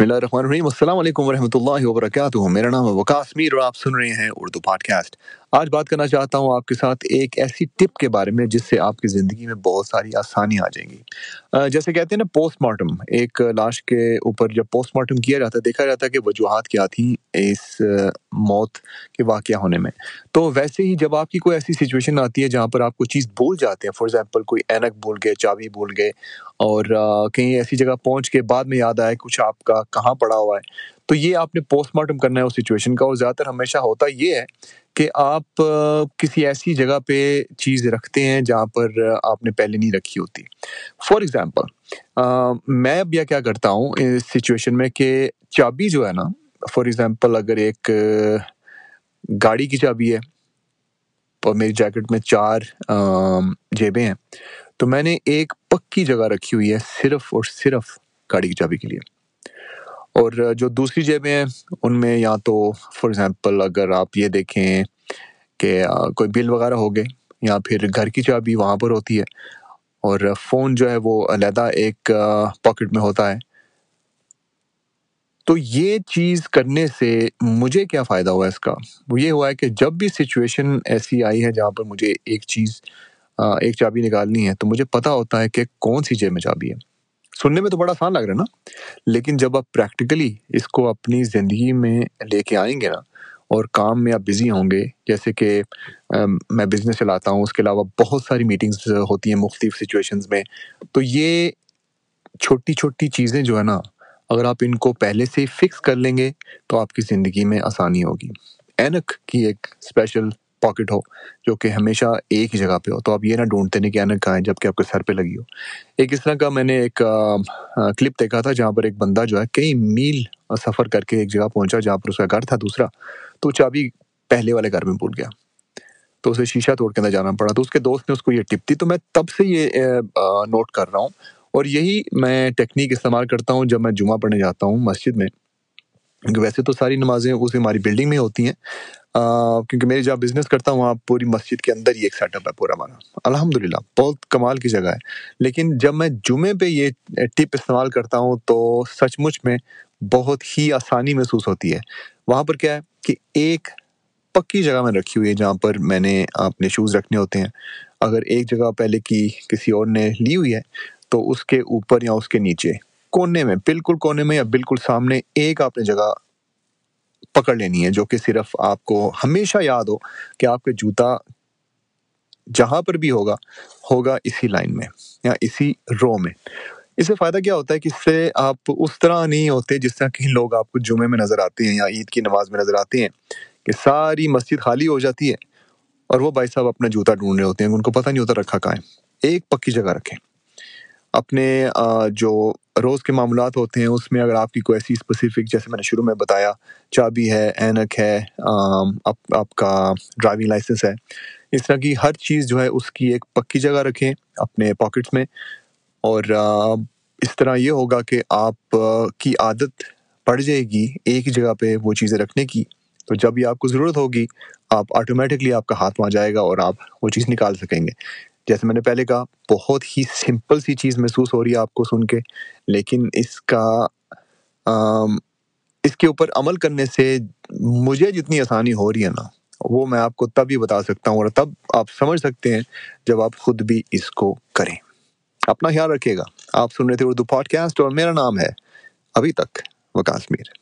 بسم اللہ الرحمن الرحیم۔ السلام علیکم ورحمۃ اللہ وبرکاتہ۔ میرا نام ہے وکاس میر اور آپ سن رہے ہیں اردو پاڈ کاسٹ آج بات کرنا چاہتا ہوں آپ کے ساتھ ایک ایسی ٹپ کے بارے میں، جس سے آپ کی زندگی میں بہت ساری آسانی آ جائیں گی۔ جیسے کہتے ہیں نا پوسٹ مارٹم ایک لاش کے اوپر جب پوسٹ مارٹم کیا جاتا ہے، دیکھا جاتا ہے کہ وجوہات کیا تھیں اس موت کے واقعہ ہونے میں۔ تو ویسے ہی جب آپ کی کوئی ایسی سچویشن آتی ہے جہاں پر آپ کو چیز بھول جاتے ہیں فار ایگزامپل کوئی اینک بھول گئے، چابی بھول گئے، اور کہیں ایسی جگہ پہنچ کے بعد میں یاد آیا کچھ آپ کا کہاں پڑا ہوا ہے تو یہ آپ نے پوسٹ مارٹم کرنا ہے اس سچویشن کا اور زیادہ تر ہمیشہ ہوتا یہ ہے کہ آپ کسی ایسی جگہ پہ چیز رکھتے ہیں جہاں پر آپ نے پہلے نہیں رکھی ہوتی۔ فار ایگزامپل میں اب یہ کیا کرتا ہوں اس سچویشن میں کہ چابی جو ہے نا فار ایگزامپل اگر ایک گاڑی کی چابی ہے اور میری جیکٹ میں چار جیبیں ہیں، تو میں نے ایک پکی جگہ رکھی ہوئی ہے صرف اور صرف گاڑی کی چابی کے لیے۔ اور جو دوسری جیبیں ہیں، ان میں یا تو فار ایگزامپل اگر آپ یہ دیکھیں کہ کوئی بل وغیرہ ہو گئے یا پھر گھر کی چابی وہاں پر ہوتی ہے، اور فون جو ہے وہ علیحدہ ایک پاکٹ میں ہوتا ہے۔ تو یہ چیز کرنے سے مجھے کیا فائدہ ہوا اس کا؟ وہ یہ ہوا ہے کہ جب بھی سچویشن ایسی آئی ہے جہاں پر مجھے ایک چیز ایک چابی نکالنی ہے تو مجھے پتا ہوتا ہے کہ کون سی جیب میں چابی ہے۔ سننے میں تو بڑا آسان لگ رہا ہے نا۔ لیکن جب آپ پریکٹیکلی اس کو اپنی زندگی میں لے کے آئیں گے نا اور کام میں آپ بزی ہوں گے، جیسے کہ میں بزنس چلاتا ہوں، اس کے علاوہ بہت ساری میٹنگس ہوتی ہیں مختلف سچویشنز میں، تو یہ چھوٹی چھوٹی چیزیں جو ہے نا، اگر آپ ان کو پہلے سے فکس کر لیں گے تو آپ کی زندگی میں آسانی ہوگی۔ اینک کی ایک اسپیشل پاکٹ ہو، جو کہ ہمیشہ ایک ہی جگہ پہ ہو۔ تو آپ یہ نہ ڈھونڈتے نہیں کہ اینک کہاں ہے جبکہ آپ کے سر پہ لگی ہو۔ ایک اس طرح کا میں نے ایک کلپ دیکھا تھا جہاں پر ایک بندہ جو ہے کئی میل سفر کر کے ایک جگہ پہنچا جہاں پر اس کا گھر تھا دوسرا، تو چابی پہلے والے گھر میں بھول گیا۔ تو اسے شیشہ توڑ کے اندر جانا پڑا۔ تو اس کے دوست نے اس کو یہ ٹپ دی۔ تو میں تب سے یہ نوٹ کر رہا ہوں۔ اور یہی میں ٹیکنیک استعمال کرتا ہوں جب میں جمعہ پڑھنے جاتا ہوں مسجد میں۔ کیونکہ ویسے تو ساری نمازیں اس ہماری بلڈنگ میں ہوتی ہیں۔ کیونکہ میری جہاں بزنس کرتا ہوں، وہاں پوری مسجد کے اندر ہی ایک سیٹ اپ ہے پورا ہمارا۔ الحمد للہ بہت کمال کی جگہ ہے۔ لیکن جب میں جمعے پہ یہ ٹپ استعمال کرتا ہوں تو سچ مچ میں بہت ہی آسانی محسوس ہوتی ہے۔ وہاں پر کیا ہے کہ ایک پکی جگہ میں رکھی ہوئی ہے جہاں پر میں نے اپنے شوز رکھنے ہوتے ہیں۔ اگر ایک جگہ پہلے کی کسی اور نے لی ہوئی ہے تو اس کے اوپر یا اس کے نیچے۔ کونے میں، بالکل کونے میں یا بالکل سامنے ایک آپ نے جگہ پکڑ لینی ہے جو کہ صرف آپ کو ہمیشہ یاد ہو کہ آپ کے جوتا جہاں پر بھی ہوگا ہوگا اسی لائن میں یا اسی رو میں۔ اس سے فائدہ کیا ہوتا ہے کہ اس سے آپ اس طرح نہیں ہوتے جس طرح کہیں لوگ آپ کو جمعے میں نظر آتے ہیں یا عید کی نماز میں نظر آتے ہیں کہ ساری مسجد خالی ہو جاتی ہے اور وہ بھائی صاحب اپنا جوتا ڈھونڈ رہے ہوتے ہیں، ان کو پتہ نہیں ہوتا رکھا کہاں ہے۔ ایک پکی جگہ رکھیں۔ اپنے جو روز کے معاملات ہوتے ہیں، اس میں اگر آپ کی کوئی ایسی اسپیسیفک جیسے میں نے شروع میں بتایا، چابی ہے، اینک ہے آپ کا ڈرائیونگ لائسنس ہے، اس طرح کی ہر چیز جو ہے اس کی ایک پکی جگہ رکھیں اپنے پاکٹس میں، اور اس طرح یہ ہوگا کہ آپ کی عادت پڑ جائے گی ایک ہی جگہ پہ وہ چیزیں رکھنے کی، تو جب بھی آپ کو ضرورت ہوگی، آپ آٹومیٹکلی آپ کا ہاتھ وہاں جائے گا اور آپ وہ چیز نکال سکیں گے۔ جیسے میں نے پہلے کہا، بہت ہی سمپل سی چیز محسوس ہو رہی ہے آپ کو سن کے، لیکن اس کا اس کے اوپر عمل کرنے سے مجھے جتنی آسانی ہو رہی ہے نا، وہ میں آپ کو تب ہی بتا سکتا ہوں اور تب آپ سمجھ سکتے ہیں جب آپ خود بھی اس کو کریں۔ اپنا خیال رکھیے گا۔ آپ سن رہے تھے اردو پوڈ کاسٹ اور میرا نام ہے ابھی تک وکاس میر۔